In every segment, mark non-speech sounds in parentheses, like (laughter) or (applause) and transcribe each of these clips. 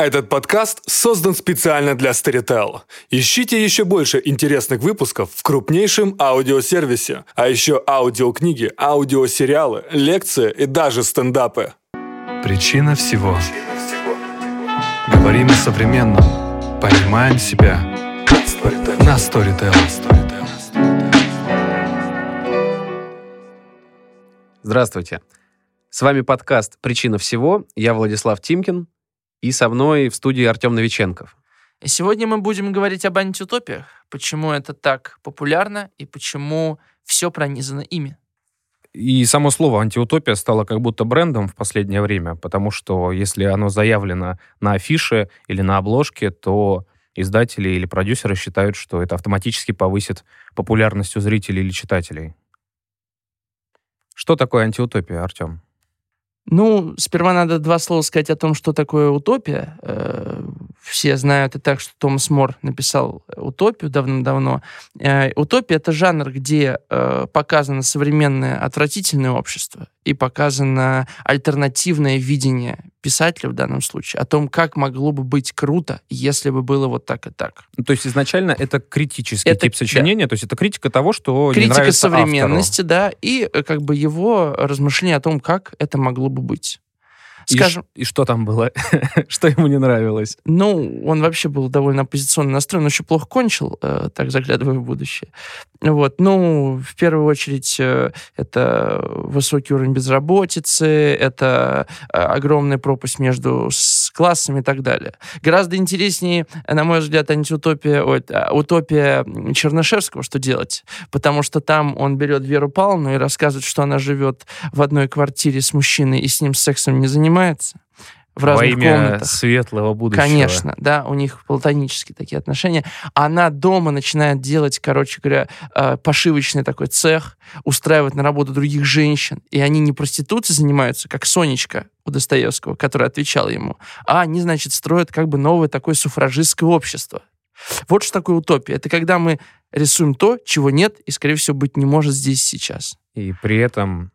Этот подкаст создан специально для Storytel. Ищите еще больше интересных выпусков в крупнейшем аудиосервисе, а еще аудиокниги, аудиосериалы, лекции и даже стендапы. Причина всего. Говорим о современном. Понимаем себя. На Storytel. Здравствуйте. С вами подкаст «Причина всего». Я Владислав Тимкин. И со мной в студии Артем Новиченков. Сегодня мы будем говорить об антиутопиях. Почему это так популярно и почему все пронизано ими. И само слово антиутопия стало как будто брендом в последнее время, потому что если оно заявлено на афише или на обложке, то издатели или продюсеры считают, что это автоматически повысит популярность у зрителей или читателей. Что такое антиутопия, Артем? Ну, сперва надо два слова сказать о том, что такое утопия. Э, все знают и так, что Томас Мор написал утопию давно-давно. Э, утопия — это жанр, где э, показано современное отвратительное общество и показано альтернативное видение писателя в данном случае о том, как могло бы быть круто, если бы было вот так и так. Ну, то есть изначально это критический это, тип сочинения, да. то есть это критика того, что критика не нравится современности, автору. да, и как бы его размышления о том, как это могло бы быть. Скажем, и, и что там было? (laughs) что ему не нравилось? Ну, он вообще был довольно оппозиционно настроен, но еще плохо кончил, э, так заглядывая в будущее. Вот. Ну, в первую очередь, э, это высокий уровень безработицы, это э, огромная пропасть между классами и так далее. Гораздо интереснее, на мой взгляд, антиутопия, ой, а, утопия Чернышевского, что делать. Потому что там он берет Веру Павловну и рассказывает, что она живет в одной квартире с мужчиной и с ним сексом не занимается в разных Во имя комнатах. светлого будущего. Конечно, да, у них платонические такие отношения. Она дома начинает делать, короче говоря, э, пошивочный такой цех, устраивать на работу других женщин, и они не проституцией занимаются, как Сонечка у Достоевского, которая отвечала ему, а они, значит, строят как бы новое такое суфражистское общество. Вот что такое утопия. Это когда мы рисуем то, чего нет и, скорее всего, быть не может здесь сейчас. И при этом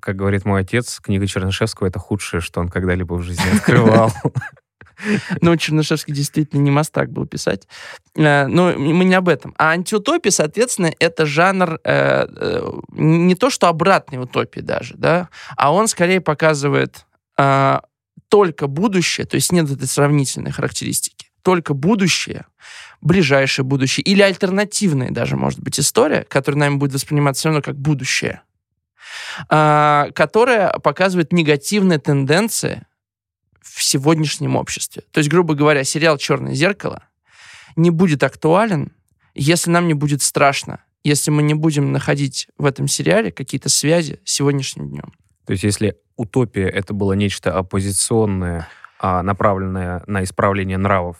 как говорит мой отец, книга Чернышевского — это худшее, что он когда-либо в жизни открывал. (laughs) Ну, Чернышевский действительно не мастак был писать. Э, но мы не об этом. А антиутопия, соответственно, это жанр э, э, не то, что обратной утопии даже, да, а он скорее показывает только будущее, то есть нет этой сравнительной характеристики, только будущее, ближайшее будущее или альтернативная даже, может быть, история, которая нами будет восприниматься все равно как будущее, которая показывает негативные тенденции в сегодняшнем обществе. То есть, грубо говоря, сериал «Черное зеркало» не будет актуален, если нам не будет страшно, если мы не будем находить в этом сериале какие-то связи с сегодняшним днем. То есть, если утопия это было нечто оппозиционное, а направленное на исправление нравов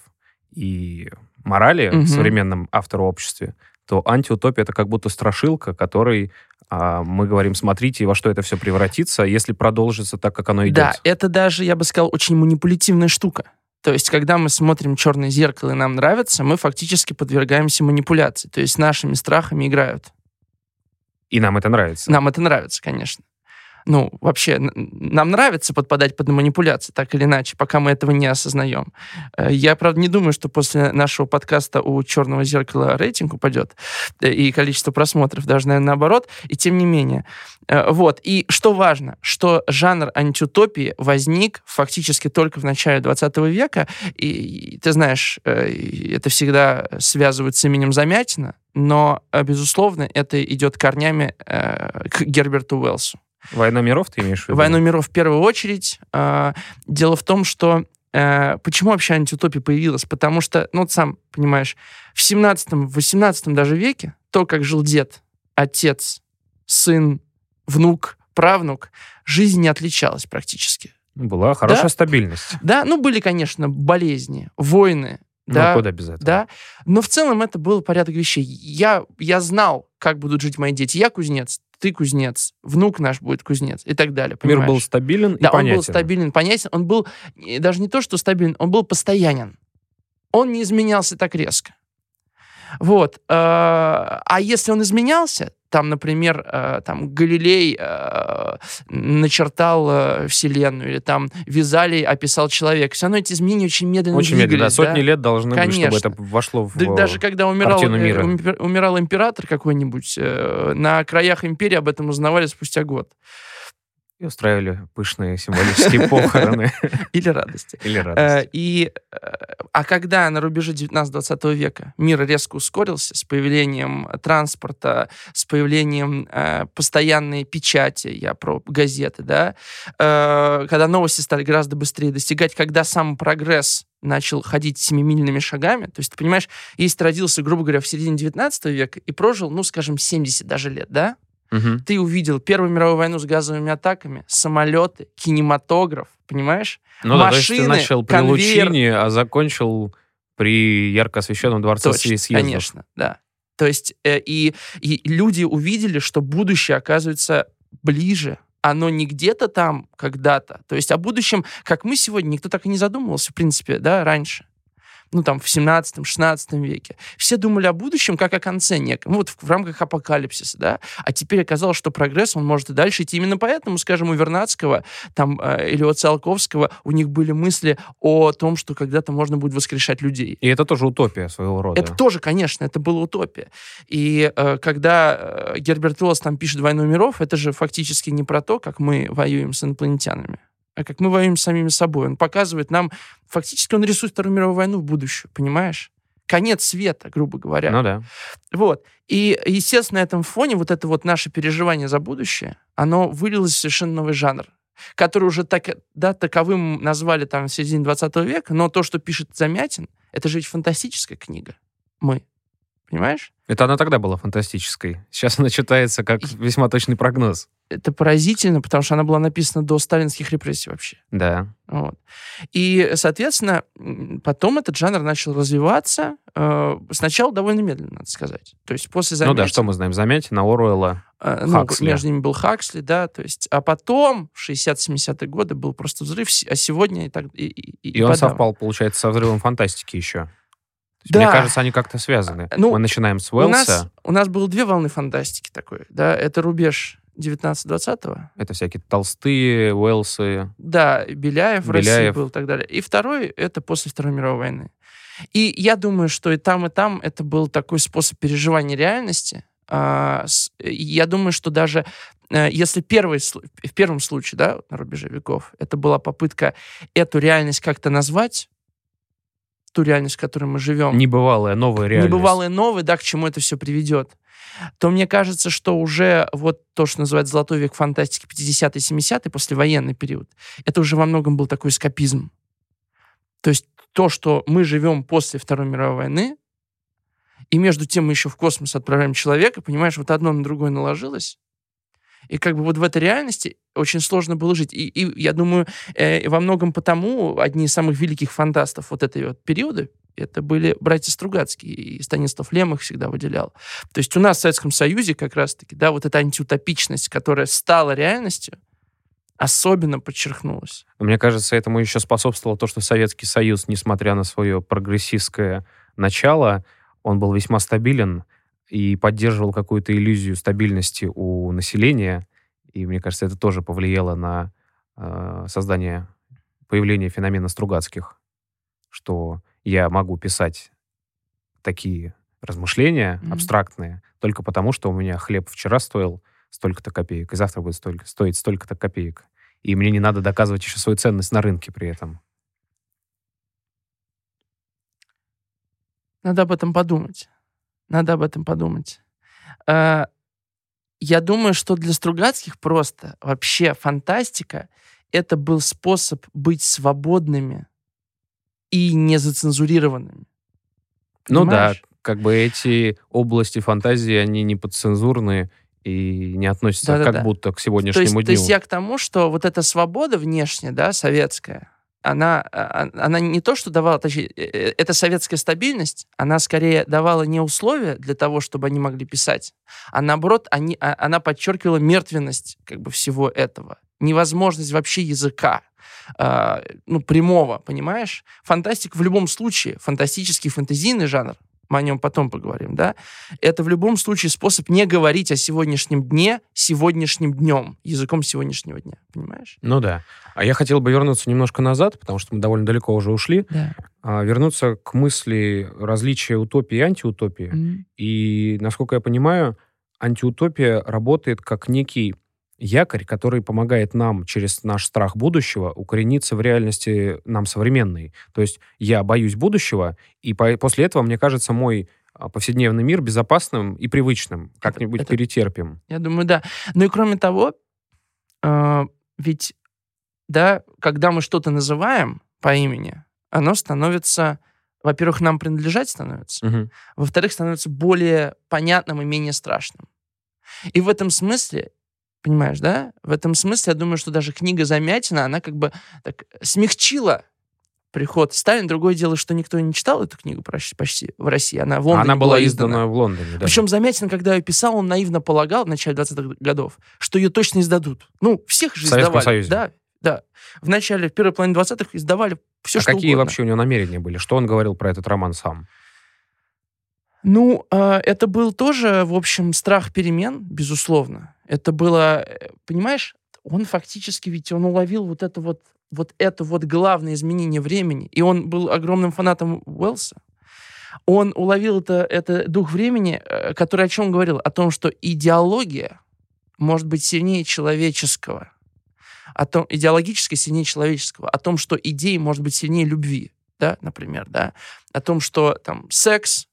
и морали угу. в современном авторообществе, то антиутопия это как будто страшилка, который а мы говорим, смотрите, во что это все превратится, если продолжится так, как оно идет. Да, это даже, я бы сказал, очень манипулятивная штука. То есть, когда мы смотрим «Черное зеркало» и нам нравится, мы фактически подвергаемся манипуляции. То есть, нашими страхами играют. И нам это нравится. Нам это нравится, конечно ну, вообще, нам нравится подпадать под манипуляции, так или иначе, пока мы этого не осознаем. Э, я, правда, не думаю, что после нашего подкаста у «Черного зеркала» рейтинг упадет, э, и количество просмотров даже, наверное, наоборот, и тем не менее. Э, вот, и что важно, что жанр антиутопии возник фактически только в начале 20 века, и, ты знаешь, это всегда связывают с именем Замятина, но, безусловно, это идет корнями к Герберту Уэллсу. Война миров ты имеешь в виду? Войну миров в первую очередь. А, дело в том, что э, почему вообще антиутопия появилась? Потому что, ну, вот сам понимаешь, в 17 18 даже веке то, как жил дед, отец, сын, внук, правнук, жизнь не отличалась практически. Была хорошая да? стабильность. Да, ну, были, конечно, болезни, войны, ну, да, куда без этого? Да, но в целом это был порядок вещей. Я, я знал, как будут жить мои дети. Я кузнец, ты кузнец, внук наш будет кузнец и так далее. Понимаешь? Мир был стабилен да, и понятен. он был стабилен, понятен. Он был даже не то, что стабилен, он был постоянен. Он не изменялся так резко. Вот. э, А если он изменялся, там, например, э, там Галилей э, начертал э, Вселенную, или там Визалий описал человека, все равно эти изменения очень медленно Очень медленно. Да, сотни лет должны быть, чтобы Конечно. это вошло в... Да даже когда умирал, мира. умирал император какой-нибудь, на краях империи об этом узнавали спустя год. И устраивали пышные символические (laughs) похороны. Или радости. Или Э, радость. И, э, а когда на рубеже 19-20 века мир резко ускорился с появлением транспорта, с появлением э, постоянной печати, я про газеты, да, когда новости стали гораздо быстрее достигать, когда сам прогресс начал ходить семимильными шагами, то есть, ты понимаешь, если ты родился, грубо говоря, в середине 19 века и прожил, ну, скажем, 70 даже лет, да, Мгм. ты увидел Первую мировую войну с газовыми атаками, самолеты, кинематограф, понимаешь? Ну да, то есть ты машины, начал при конвейер. Лучине, а закончил при ярко освещенном дворце Точно, съездов. конечно, да. То есть э, и, и люди увидели, что будущее оказывается ближе. Оно не где-то там когда-то. То есть о будущем, как мы сегодня, никто так и не задумывался, в принципе, да, раньше. Ну, там, в 17-16 веке. Все думали о будущем как о конце неком, ну, вот в, в рамках апокалипсиса, да. А теперь оказалось, что прогресс, он может и дальше идти. Именно поэтому, скажем, у Вернадского там, э, или у Циолковского у них были мысли о том, что когда-то можно будет воскрешать людей. И это тоже утопия своего рода. Это тоже, конечно, это была утопия. И э, когда э, Герберт Уэллс там пишет «Войну миров», это же фактически не про то, как мы воюем с инопланетянами, как мы воюем с самими собой. Он показывает нам, фактически он рисует Вторую мировую войну в будущее, понимаешь? Конец света, грубо говоря. Ну да. Вот. И, естественно, на этом фоне вот это вот наше переживание за будущее, оно вылилось в совершенно новый жанр, который уже так, да, таковым назвали там в середине 20 века, но то, что пишет Замятин, это же ведь фантастическая книга. Мы. Понимаешь? Это она тогда была фантастической. Сейчас она читается как весьма точный прогноз. Это поразительно, потому что она была написана до сталинских репрессий вообще. Да. Вот. И, соответственно, потом этот жанр начал развиваться. э, сначала довольно медленно, надо сказать. То есть после Ну да, Замятина- что мы знаем? Замятина, Оруэлла. Э, ну, Хаксли. между ними был Хаксли, да, то есть, а потом, в 60-70-е годы, был просто взрыв, а сегодня и так и, и, И он подавно. совпал, получается, со взрывом фантастики еще. Есть, Да. Мне кажется, они как-то связаны. Ну, мы начинаем с У нас, Уэллса. у нас было две волны фантастики такой, да, это рубеж 19-20-го, Это всякие Толстые, Уэллсы. да, Беляев, в России Беляев. был и так далее. И второй, это после Второй мировой войны. И я думаю, что и там, и там это был такой способ переживания реальности. А, я думаю, что даже э, если первый, в первом случае, да, на рубеже веков, это была попытка эту реальность как-то назвать, ту реальность, в которой мы живем, Небывалая, новая реальность. небывалые новые, да, к чему это все приведет, то мне кажется, что уже вот то, что называется золотой век фантастики 50-е, 70-е, послевоенный период, это уже во многом был такой эскапизм. То есть то, что мы живем после Второй мировой войны, и между тем мы еще в космос отправляем человека, понимаешь, вот одно на другое наложилось, и как бы вот в этой реальности очень сложно было жить. И, и я думаю, э, во многом потому одни из самых великих фантастов вот этой вот периода это были братья Стругацкие, и Станислав Лем их всегда выделял. То есть у нас в Советском Союзе как раз-таки, да, вот эта антиутопичность, которая стала реальностью, особенно подчеркнулась. Мне кажется, этому еще способствовало то, что Советский Союз, несмотря на свое прогрессистское начало, он был весьма стабилен и поддерживал какую-то иллюзию стабильности у населения. И мне кажется, это тоже повлияло на э, создание, появление феномена Стругацких, что я могу писать такие размышления Мгм. абстрактные только потому, что у меня хлеб вчера стоил столько-то копеек, и завтра будет столько, стоить столько-то копеек. И мне не надо доказывать еще свою ценность на рынке при этом. Надо об этом подумать. Надо об этом подумать. А, Я думаю, что для Стругацких просто вообще фантастика — это был способ быть свободными и не зацензурированными. Ну да, Понимаешь? как бы эти области фантазии, они не подцензурные и не относятся Да-да-да. как будто к То сегодняшнему есть, дню. то есть я к тому, что вот эта свобода внешняя, да, советская, она, а, она не то, что давала, точнее, э, э, эта советская стабильность, она скорее давала не условия для того, чтобы они могли писать, а наоборот, они, а- она подчеркивала мертвенность как бы всего этого, невозможность вообще языка, а, ну, прямого, понимаешь? Фантастика в любом случае, фантастический, фэнтезийный жанр, мы о нем потом поговорим, да, это в любом случае способ не говорить о сегодняшнем дне сегодняшним днем, языком сегодняшнего дня, понимаешь? Ну да. А я хотел бы вернуться немножко назад, потому что мы довольно далеко уже ушли, Да. а, вернуться к мысли различия утопии и антиутопии. И, насколько я понимаю, антиутопия работает как некий якорь, который помогает нам через наш страх будущего укорениться в реальности нам современной. То есть я боюсь будущего, и по- после этого, мне кажется, мой а, повседневный мир безопасным и привычным. Как-нибудь это- перетерпим. Я думаю, да. Ну и кроме того, э, ведь, да, когда мы что-то называем по имени, оно становится, во-первых, нам принадлежать становится, Мгм. во-вторых, становится более понятным и менее страшным. И в этом смысле, понимаешь, да? В этом смысле я думаю, что даже книга Замятина, она как бы так смягчила приход Сталина. Другое дело, что никто не читал эту книгу почти, в России. Она в Лондоне Она была издана в Лондоне. да. Причем Замятин, когда ее писал, он наивно полагал в начале 20-х годов, что ее точно издадут. Ну, всех же В Советском издавали. Союзе. Да, да. В начале, в первой половине 20-х издавали все, а что какие угодно. вообще у него намерения были? Что он говорил про этот роман сам? Ну, э, это был тоже, в общем, страх перемен, безусловно. Это было, э, понимаешь, он фактически ведь он уловил вот это вот вот это вот главное изменение времени, и он был огромным фанатом Уэллса. Он уловил это, это дух времени, э, который о чем говорил? О том, что идеология может быть сильнее человеческого. О том, идеологически сильнее человеческого. О том, что идеи может быть сильнее любви, да, например, да. О том, что там секс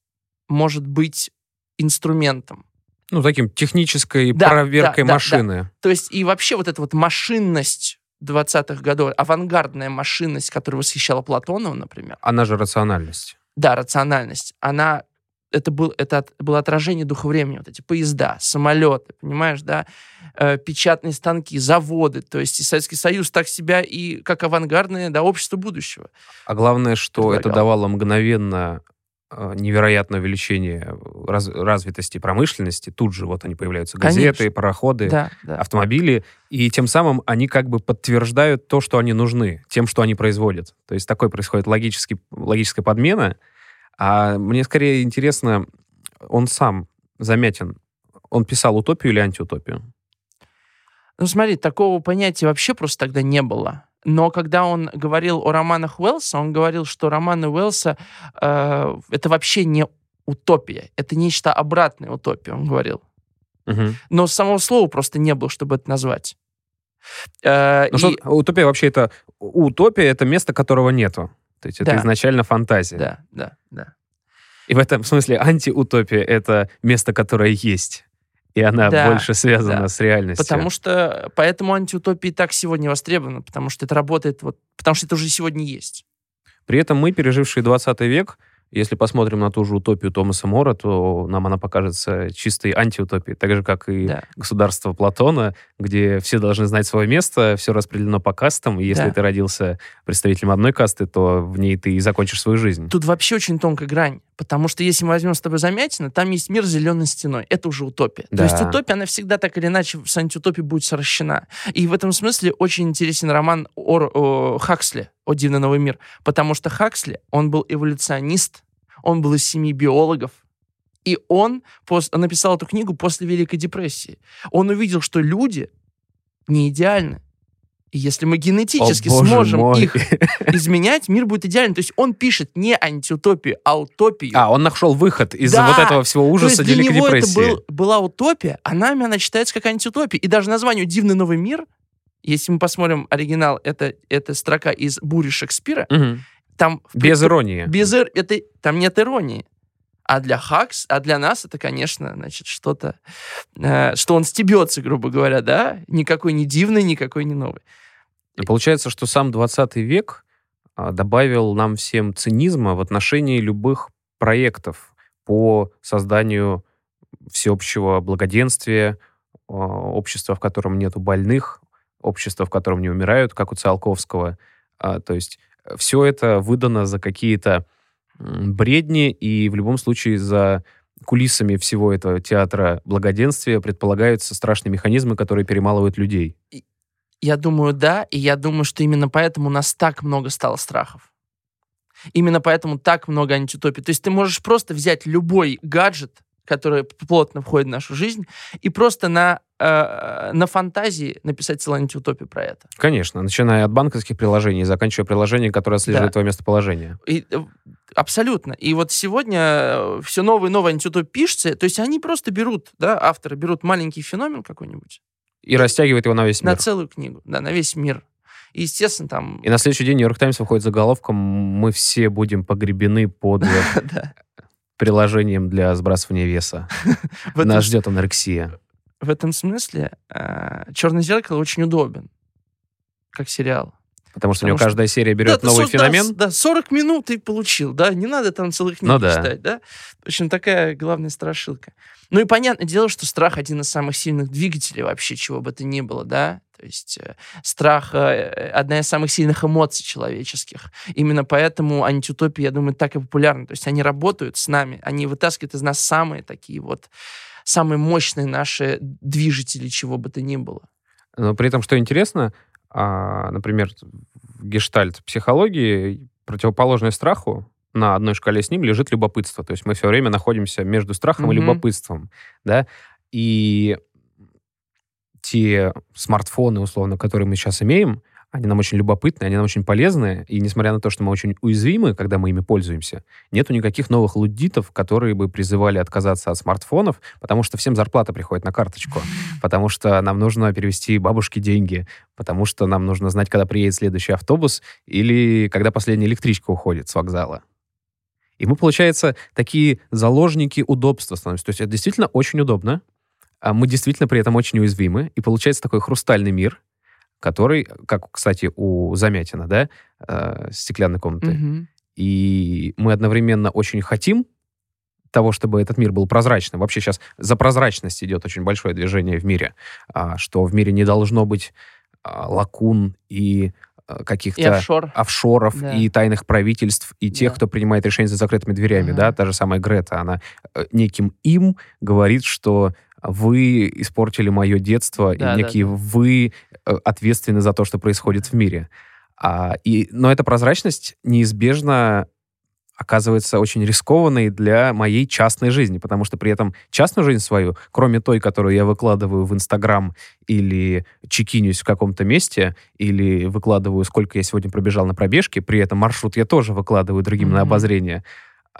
может быть инструментом. Ну, таким технической Да, проверкой да, да, машины. То есть и вообще вот эта вот машинность 20-х годов, авангардная машинность, которая восхищала Платонова, например, Она же рациональность. да, рациональность, она это, был, это от- было отражение духа времени, вот эти поезда, самолеты, понимаешь, да, Э, печатные станки, заводы, то есть и Советский Союз так себя и как авангардное, да, общество будущего. А главное, что это Предлагал. давало мгновенно невероятное увеличение раз- развитости промышленности. Тут же вот они появляются. Газеты, Конечно. пароходы, Да, да. автомобили. И тем самым они как бы подтверждают то, что они нужны, тем, что они производят. То есть такой происходит логический, логическая подмена. А мне скорее интересно, он сам, Замятин, он писал утопию или антиутопию? Ну, смотри, такого понятия вообще просто тогда не было. Но когда он говорил о романах Уэллса, он говорил, что романы Уэллса э, это вообще не утопия, это нечто обратное утопии, он говорил. Мгм. Но самого слова просто не было, чтобы это назвать. Э, Ну, и- что, утопия вообще это... Утопия — это место, которого нету. То есть это Да. изначально фантазия. Да, да, да. И в этом смысле антиутопия — это место, которое есть. И она Да, больше связана да. с реальностью. Потому что поэтому антиутопия и так сегодня востребована, потому что это работает вот, потому что это уже сегодня есть. При этом мы, пережившие 20 век, если посмотрим на ту же утопию Томаса Мора, то нам она покажется чистой антиутопией, так же, как и Да. государство Платона, где все должны знать свое место, все распределено по кастам, и если Да. ты родился представителем одной касты, то в ней ты и закончишь свою жизнь. Тут вообще очень тонкая грань, потому что если мы возьмем с тобой Замятина, там есть мир с зеленой стеной. Это уже утопия. Да. То есть утопия, она всегда так или иначе с антиутопией будет сращена. И в этом смысле очень интересен роман Ор, о, Хаксли «О дивный новый мир», потому что Хаксли, он был эволюционист, он был из семьи биологов, и он пос- написал эту книгу после Великой депрессии. Он увидел, что люди не идеальны. И если мы генетически О, сможем мой. их (laughs) изменять, мир будет идеален. То есть он пишет не антиутопию, а утопию. А, он нашел выход из Да. вот этого всего То ужаса есть для него депрессии. это был- была утопия, а нами она читается как антиутопия. И даже название «Дивный новый мир», если мы посмотрим оригинал, это, это строка из «Бури Шекспира», Мгм. там... Без иронии. без это, там нет иронии. А для Хакс, а для нас это, конечно, значит, что-то, э, что он стебется, грубо говоря, да? Никакой не дивный, никакой не новый. Получается, что сам 20 век а, добавил нам всем цинизма в отношении любых проектов по созданию всеобщего благоденствия, а, общества, в котором нету больных, общества, в котором не умирают, как у Циолковского. А, То есть все это выдано за какие-то бредни, и в любом случае за кулисами всего этого театра благоденствия предполагаются страшные механизмы, которые перемалывают людей. Я думаю, да, и я думаю, что именно поэтому у нас так много стало страхов. Именно поэтому так много антиутопий. То есть ты можешь просто взять любой гаджет, который плотно входит в нашу жизнь, и просто на, э, на фантазии написать целую антиутопию про это. Конечно, начиная от банковских приложений, заканчивая приложением, которое отслеживает Да. твое местоположение. И, э, абсолютно. И вот сегодня все новые и новые антиутопии пишутся, то есть они просто берут, да, авторы берут маленький феномен какой-нибудь И растягивает его на весь на мир. целую книгу, да, на весь мир. И, естественно, там... И на следующий день Нью-Йорк Таймс выходит заголовком «Мы все будем погребены под (laughs) приложением для сбрасывания веса. (laughs) Нас ждет анорексия». в этом смысле «Черное зеркало» очень удобен, как сериал. Потому что у Потому него что- каждая серия берет Да, новый да, феномен. с- Да, 40 минут и получил, да, не надо там целых книг Ну да. читать, да. В общем, такая главная страшилка. Ну и понятное дело, что страх один из самых сильных двигателей вообще, чего бы то ни было, да. То есть э, страх э, одна из самых сильных эмоций человеческих. Именно поэтому антиутопии, я думаю, так и популярны. То есть они работают с нами, они вытаскивают из нас самые такие вот, самые мощные наши движители, чего бы то ни было. Но при этом, что интересно, а, например, в гештальт-психологии противоположное страху на одной шкале с ним лежит любопытство. То есть мы все время находимся между страхом и Мгм. любопытством. Да? И те смартфоны, условно, которые мы сейчас имеем, они нам очень любопытны, они нам очень полезны, и несмотря на то, что мы очень уязвимы, когда мы ими пользуемся, нету никаких новых луддитов, которые бы призывали отказаться от смартфонов, потому что всем зарплата приходит на карточку, (laughs) потому что нам нужно перевести бабушке деньги, потому что нам нужно знать, когда приедет следующий автобус или когда последняя электричка уходит с вокзала. И мы, получается, такие заложники удобства становимся. То есть это действительно очень удобно, а мы действительно при этом очень уязвимы, и получается такой хрустальный мир, который, как, кстати, у Замятина, да, э, стеклянной комнаты, Мгм. и мы одновременно очень хотим того, чтобы этот мир был прозрачным. Вообще сейчас за прозрачность идет очень большое движение в мире, а, что в мире не должно быть а, лакун и а, И каких-то офшор. офшоров Да. и тайных правительств, и тех, Да. кто принимает решения за закрытыми дверями, Ага. да, та же самая Грета, она э, неким им говорит, что вы испортили мое детство, Да, да, и некие да. вы э, ответственны за то, что происходит в мире. А, и, но эта прозрачность неизбежно оказывается очень рискованной для моей частной жизни, потому что при этом частную жизнь свою, кроме той, которую я выкладываю в Инстаграм или чекинюсь в каком-то месте, или выкладываю, сколько я сегодня пробежал на пробежке, при этом маршрут я тоже выкладываю другим на Мгм. обозрение.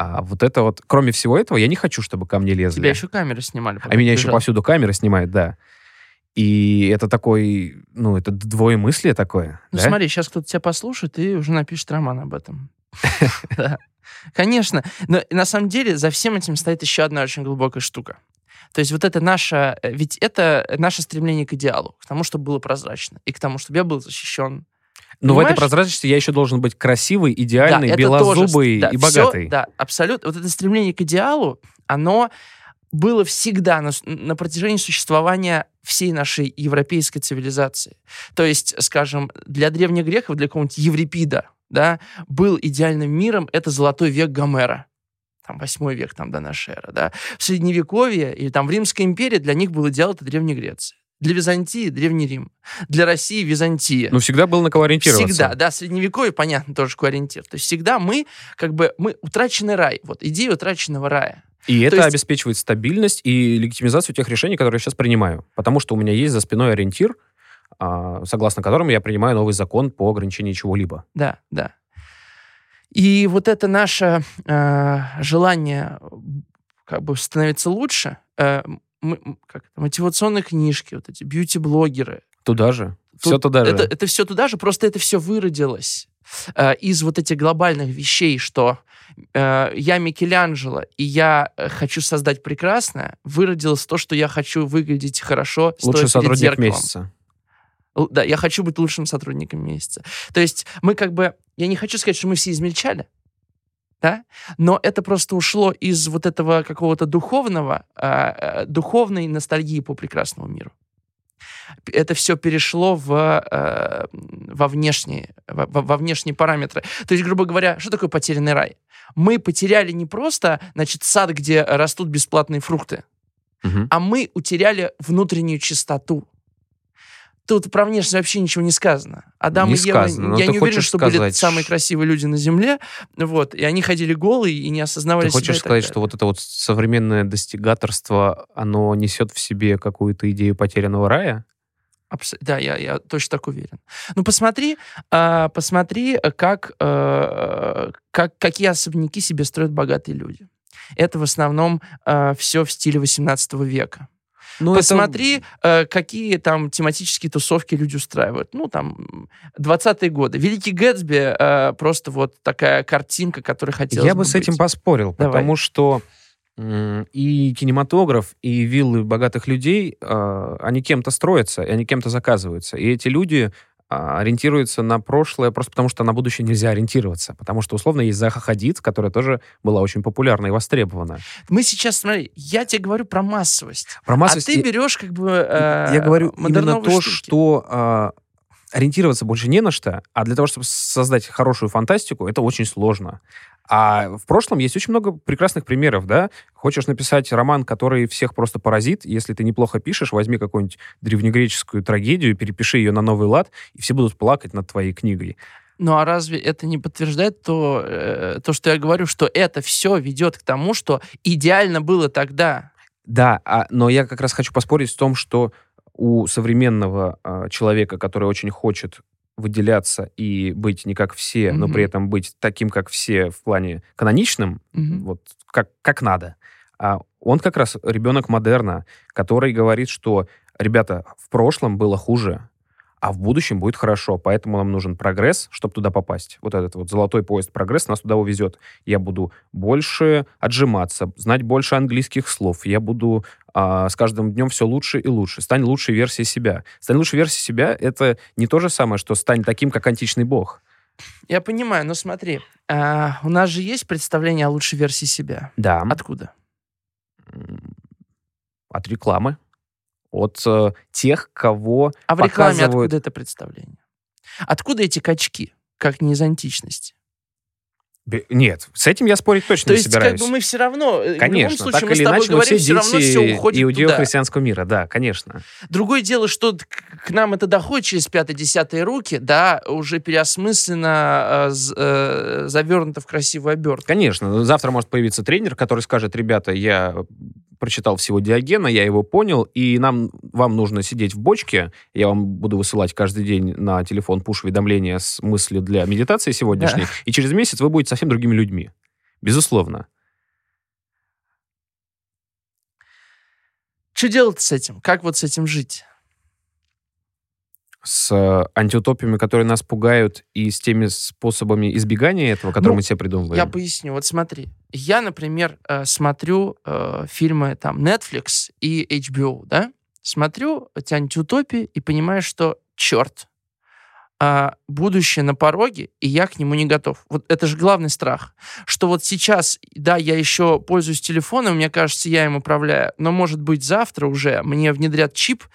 А вот это вот, кроме всего этого, я не хочу, чтобы ко мне лезли. Тебя еще камеры снимали. А меня еще повсюду камеры снимают, да. И это такой, ну, это двоемыслие такое. Ну да? смотри, сейчас кто-то тебя послушает и уже напишет роман об этом. (laughs) Конечно. Но на самом деле за всем этим стоит еще одна очень глубокая штука. То есть вот это наше... э, Ведь это наше стремление к идеалу, к тому, чтобы было прозрачно, и к тому, чтобы я был защищен. Но в этой прозрачности я еще должен быть красивый, Да, идеальный, это белозубый тоже, да, и богатый. да, абсолютно. Вот это стремление к идеалу, оно было всегда на, на протяжении существования всей нашей европейской цивилизации. То есть, скажем, для древних греков, для какого-нибудь Еврипида, да, был идеальным миром это золотой век Гомера. Там, восьмой век там, до нашей эры. Да. В Средневековье или там в Римской империи для них был идеал это Древняя Греция. Для Византии — Древний Рим. Для России — Византия. Ну, всегда был на кого ориентироваться. Всегда, да, средневековье, понятно, тоже какой ориентир. То есть всегда мы, как бы, мы утраченный рай. Вот идея утраченного рая. И это есть- обеспечивает стабильность и легитимизацию тех решений, которые я сейчас принимаю. Потому что у меня есть за спиной ориентир, а, согласно которому я принимаю новый закон по ограничению чего-либо. Да, да. И вот это наше э, желание как бы становиться лучше, э, как это, мотивационные книжки, вот эти бьюти-блогеры, Туда же. Тут Все туда же. Это, это все туда же, просто это все выродилось э, из вот этих глобальных вещей, что э, я Микеланджело, и я э, хочу создать прекрасное, выродилось то, что я хочу выглядеть хорошо, Лучший сотрудник зеркалом. месяца. Да, я хочу быть лучшим сотрудником месяца. То есть мы как бы... Я не хочу сказать, что мы все измельчали, да? Но это просто ушло из вот этого какого-то духовного, а, а, духовной ностальгии по прекрасному миру. Это все перешло в, а, во, внешние, во, во- внешние параметры. То есть, грубо говоря, что такое потерянный рай? Мы потеряли не просто, значит, сад, где растут бесплатные фрукты, Мгм. а мы утеряли внутреннюю чистоту. Тут про внешность вообще ничего не сказано. Адам Не и Ева, сказано, но я не уверен, что были сказать, самые ш- красивые люди на Земле, вот, и они ходили голые и не осознавали Ты хочешь сказать, что вот это вот современное достигаторство, оно несет в себе какую-то идею потерянного рая? Абс- Да, я, я точно так уверен. Ну, посмотри, а, посмотри, э, как, э, как, какие особняки себе строят богатые люди. Это в основном все в стиле 18 века. Ну, это- Посмотри, э, какие там тематические тусовки люди устраивают. Ну, там, м, 20-е годы. Великий Гэтсби э, просто вот такая картинка, которая хотелось Я бы с этим быть. поспорил, Давай. потому что и кинематограф, и виллы богатых людей, э, они кем-то строятся, и они кем-то заказываются. И эти люди а, ориентируются на прошлое просто потому, что на будущее нельзя ориентироваться. Потому что, условно, есть Заха Хадид, которая тоже была очень популярна и востребована. Мы сейчас, смотри, я тебе говорю про массовость. Про массовость а ты берешь как бы э, Я говорю именно модерновые то, штуки. что а, ориентироваться больше не на что, а для того, чтобы создать хорошую фантастику, это очень сложно. А в прошлом есть очень много прекрасных примеров, да? Хочешь написать роман, который всех просто поразит, если ты неплохо пишешь, возьми какую-нибудь древнегреческую трагедию, перепиши ее на новый лад, и все будут плакать над твоей книгой. Ну а разве это не подтверждает то, э, то, что я говорю, что это все ведет к тому, что идеально было тогда? Да, а, но я как раз хочу поспорить в том, что у современного а, человека, который очень хочет выделяться и быть не как все, но Мгм. при этом быть таким, как все в плане каноничным, Мгм. вот как, как надо. А он как раз ребенок модерна, который говорит, что, ребята, в прошлом было хуже, а в будущем будет хорошо, поэтому нам нужен прогресс, чтобы туда попасть. Вот этот вот золотой поезд прогресс нас туда увезет. Я буду больше отжиматься, знать больше английских слов, я буду а, с каждым днем все лучше и лучше. Стань лучшей версией себя. Стань лучшей версией себя — это не то же самое, что стань таким, как античный бог. Я понимаю, но смотри, а, у нас же есть представление о лучшей версии себя. Да. Откуда? От рекламы. От э, тех, кого А в рекламе показывают- откуда это представление? Откуда эти качки, как не из античности? Нет, с этим я спорить точно То не есть, собираюсь. как бы мы все равно, э, в Конечно, любом случае, так мы или с тобой иначе, говорим, все все равно все уходит иудео-христианского мира, да, конечно. Другое дело, что к нам это доходит через пятые-десятые руки, да, уже переосмысленно, э, з- э, завернуто в красивую обертку. Конечно, но завтра может появиться тренер, который скажет, ребята, я прочитал всего Диогена, я его понял, и нам, вам нужно сидеть в бочке, я вам буду высылать каждый день на телефон пуш-уведомления с мыслью для медитации сегодняшней, и через месяц вы будете совсем другими людьми. Безусловно. Что делать с этим? Как вот с этим жить? С э, антиутопиями, которые нас пугают, и с теми способами избегания этого, которые Ну, мы себе придумываем. Я поясню. Вот смотри, я, например, э, смотрю э, фильмы там Netflix и HBO, да? Смотрю эти антиутопии и понимаю, что черт, а, будущее на пороге, и я к нему не готов. Вот это же главный страх, что вот сейчас, да, я еще пользуюсь телефоном, мне кажется, я им управляю, но, может быть, завтра уже мне внедрят чип,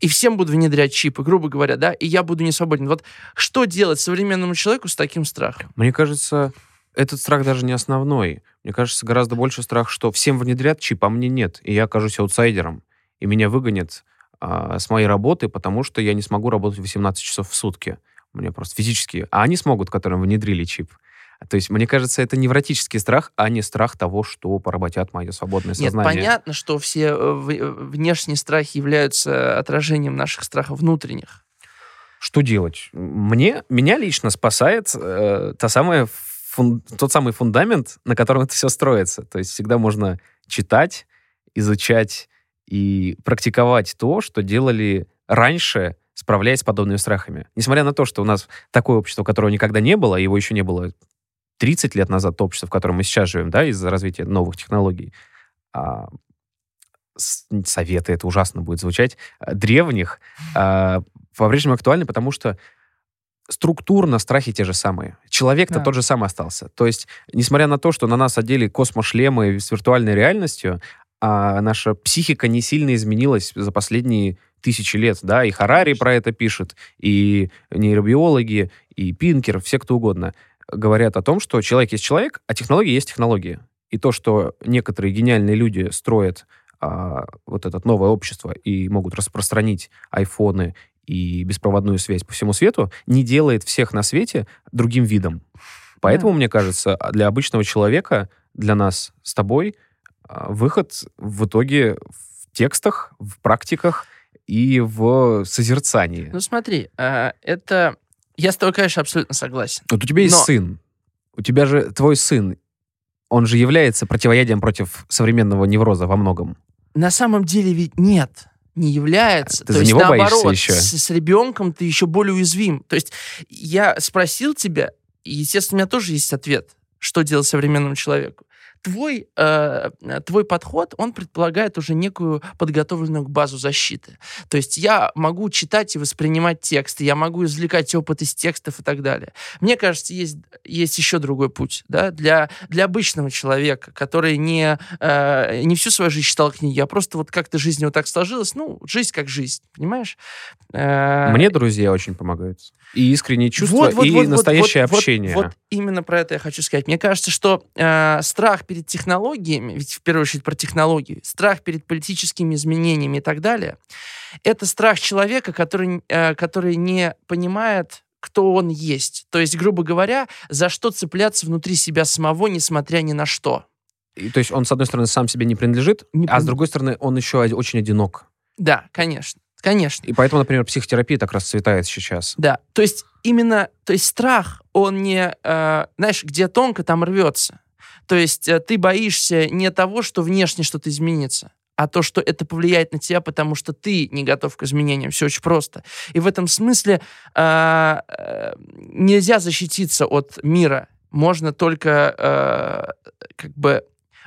и всем буду внедрять чипы, грубо говоря, да, и я буду не свободен. Вот что делать современному человеку с таким страхом? Мне кажется, этот страх даже не основной. Мне кажется, гораздо больше страх, что всем внедрят чип, а мне нет, и я окажусь аутсайдером, и меня выгонят а, с моей работы, потому что я не смогу работать 18 часов в сутки. Мне просто физически. А они смогут, которым внедрили чип. То есть, мне кажется, это невротический страх, а не страх того, что поработят мое свободное Нет, сознание. понятно, что все э, э, внешние страхи являются отражением наших страхов внутренних. Что делать? Мне, меня лично спасает э, та самая фун- тот самый фундамент, на котором это все строится. То есть всегда можно читать, изучать и практиковать то, что делали раньше, справляясь с подобными страхами. Несмотря на то, что у нас такое общество, которого никогда не было, его еще не было 30 лет назад, то общество, в котором мы сейчас живем, да, из-за развития новых технологий, а, советы, это ужасно будет звучать, а, древних, а, по-прежнему актуальны, потому что структурно страхи те же самые. Человек-то Да. тот же самый остался. То есть, несмотря на то, что на нас одели космошлемы с виртуальной реальностью, а наша психика не сильно изменилась за последние тысячи лет, да, и Харари про это пишет, и нейробиологи, и Пинкер, все кто угодно, говорят о том, что человек есть человек, а технология есть технология. И то, что некоторые гениальные люди строят а, вот это новое общество и могут распространить айфоны и беспроводную связь по всему свету, не делает всех на свете другим видом. Поэтому, мне кажется, для обычного человека, для нас с тобой, а, выход в итоге в текстах, в практиках и в созерцании. Ну смотри, а, это... Я с тобой, конечно, абсолютно согласен. Вот у тебя есть Но- сын. У тебя же твой сын, он же является противоядием против современного невроза во многом. На самом деле ведь нет, не является. Ты То за есть, него боишься наоборот, еще? С, с ребенком ты еще более уязвим. То есть я спросил тебя, и, естественно, у меня тоже есть ответ, что делать современному человеку. Твой, э, твой подход, он предполагает уже некую подготовленную базу защиты. То есть я могу читать и воспринимать тексты, я могу извлекать опыт из текстов и так далее. Мне кажется, есть, есть еще другой путь да, для, для обычного человека, который не, э, не всю свою жизнь читал книги, а просто вот как-то жизнь вот так сложилась. Ну, жизнь как жизнь, понимаешь? Э, Мне друзья очень помогают. И искренние чувства, вот, вот, и вот, вот, настоящее вот, вот, общение. Вот, именно про это я хочу сказать. Мне кажется, что э, страх перед технологиями, ведь в первую очередь про технологии, страх перед политическими изменениями и так далее, это страх человека, который, э, который не понимает, кто он есть. То есть, грубо говоря, за что цепляться внутри себя самого, несмотря ни на что. И, то есть он, с одной стороны, сам себе не принадлежит, Не а с прин- другой стороны, он еще очень одинок. Да, конечно. Конечно. И поэтому, например, психотерапия так расцветает сейчас. Да, то есть именно, то есть страх, он не, э, знаешь, где тонко, там рвется. То есть э, ты боишься не того, что внешне что-то изменится, а то, что это повлияет на тебя, потому что ты не готов к изменениям. Все очень просто. И в этом смысле э, э, нельзя защититься от мира. Можно только э, как бы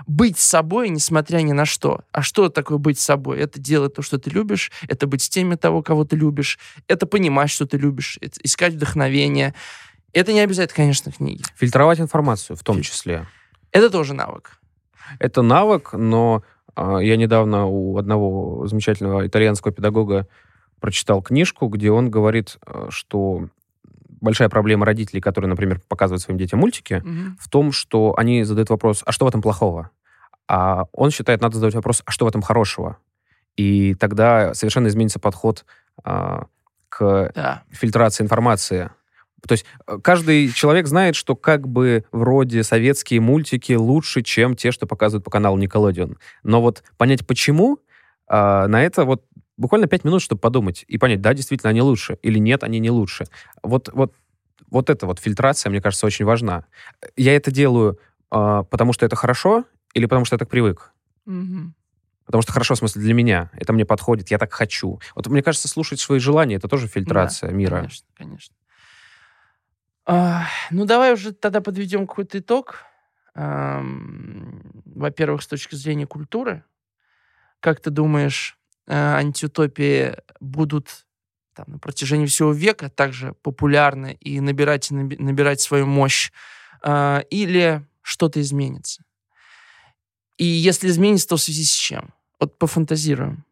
быть собой, несмотря ни на что. А что такое быть собой? Это делать то, что ты любишь, это быть с теми того, кого ты любишь, это понимать, что ты любишь, это искать вдохновение. Это не обязательно, конечно, книги. Фильтровать информацию в том Филь- числе. Это тоже навык. Это навык, но а, я недавно у одного замечательного итальянского педагога прочитал книжку, где он говорит, а, что большая проблема родителей, которые, например, показывают своим детям мультики, в том, что они задают вопрос, а что в этом плохого? А он считает, надо задать вопрос, а что в этом хорошего? И тогда совершенно изменится подход а, к Да. фильтрации информации. То есть э, каждый человек знает, что как бы вроде советские мультики лучше, чем те, что показывают по каналу Nickelodeon. Но вот понять почему, а, на это вот буквально пять минут, чтобы подумать и понять, да, действительно, они лучше, или нет, они не лучше. Вот, вот, вот эта вот фильтрация, мне кажется, очень важна. Я это делаю, а, потому что это хорошо, или потому что я так привык? Мгм. Потому что хорошо, в смысле, для меня. Это мне подходит, я так хочу. Вот мне кажется, слушать свои желания, это тоже фильтрация мира. Конечно, конечно. А, ну, давай уже тогда подведем какой-то итог. Ам, Во-первых, с точки зрения культуры. Как ты думаешь, э, антиутопии будут там, на протяжении всего века также популярны и набирать, набирать свою мощь? А, Или что-то изменится? И если изменится, то в связи с чем? Вот пофантазируем.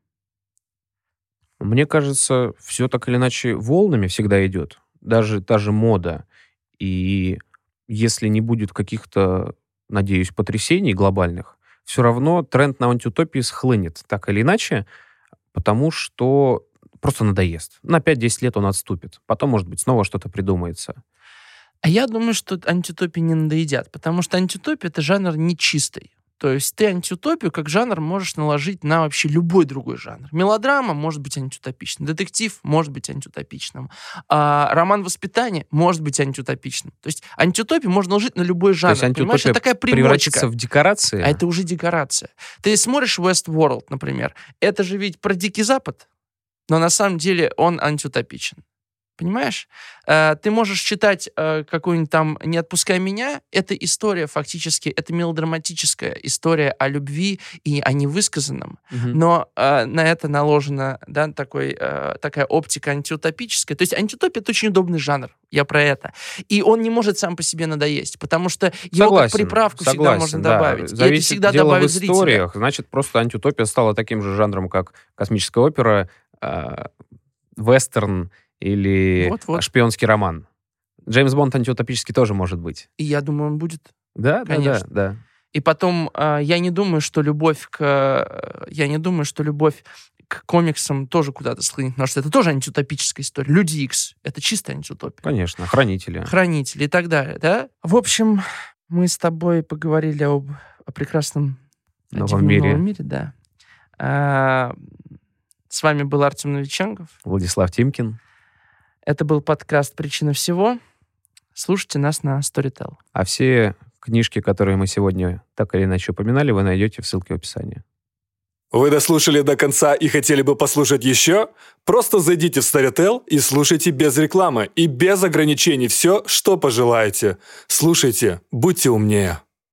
Мне кажется, все так или иначе волнами всегда идет. Даже та же мода. И если не будет каких-то, надеюсь, потрясений глобальных, все равно тренд на антиутопии схлынет так или иначе, потому что просто надоест. На 5-10 лет он отступит. Потом, может быть, снова что-то придумается. А я думаю, что антиутопии не надоедят, потому что антиутопия — это жанр нечистый. То есть ты антиутопию как жанр можешь наложить на вообще любой другой жанр. Мелодрама может быть антиутопичным, детектив может быть антиутопичным, а роман воспитания может быть антиутопичным. То есть антиутопию можно наложить на любой жанр. есть понимаешь? антиутопия Это такая Превратится примочка. в декорации. А это уже декорация. Ты смотришь Westworld, например. Это же ведь про Дикий Запад, но на самом деле он антиутопичен. Понимаешь? Э, Ты можешь читать э, какую-нибудь там «Не отпускай меня». Это история фактически, это мелодраматическая история о любви и о невысказанном. Мгм. Но э, на это наложена да, такой, такая оптика антиутопическая. То есть антиутопия — это очень удобный жанр. Я про это. И он не может сам по себе надоесть, потому что его Согласен, как приправку всегда согласен, можно да. добавить. И это Зависит всегда дело добавит в зрителя. историях. Значит, просто антиутопия стала таким же жанром, как космическая опера, э, вестерн или Вот-вот. шпионский роман. Джеймс Бонд антиутопический тоже может быть. И я думаю, он будет. Да, Конечно. да, да. И потом, э, я не думаю, что любовь к... Я не думаю, что любовь к комиксам тоже куда-то склонить, потому что это тоже антиутопическая история. Люди Икс — это чистая антиутопия. Конечно, хранители. Хранители и так далее, да? В общем, мы с тобой поговорили об, о прекрасном Новом мире. новом мире, да. А, с вами был Артем Новиченков. Владислав Тимкин. Это был подкаст «Причина всего». Слушайте нас на Storytel. А все книжки, которые мы сегодня так или иначе упоминали, вы найдете в ссылке в описании. Вы дослушали до конца и хотели бы послушать еще? Просто зайдите в Storytel и слушайте без рекламы и без ограничений все, что пожелаете. Слушайте, будьте умнее.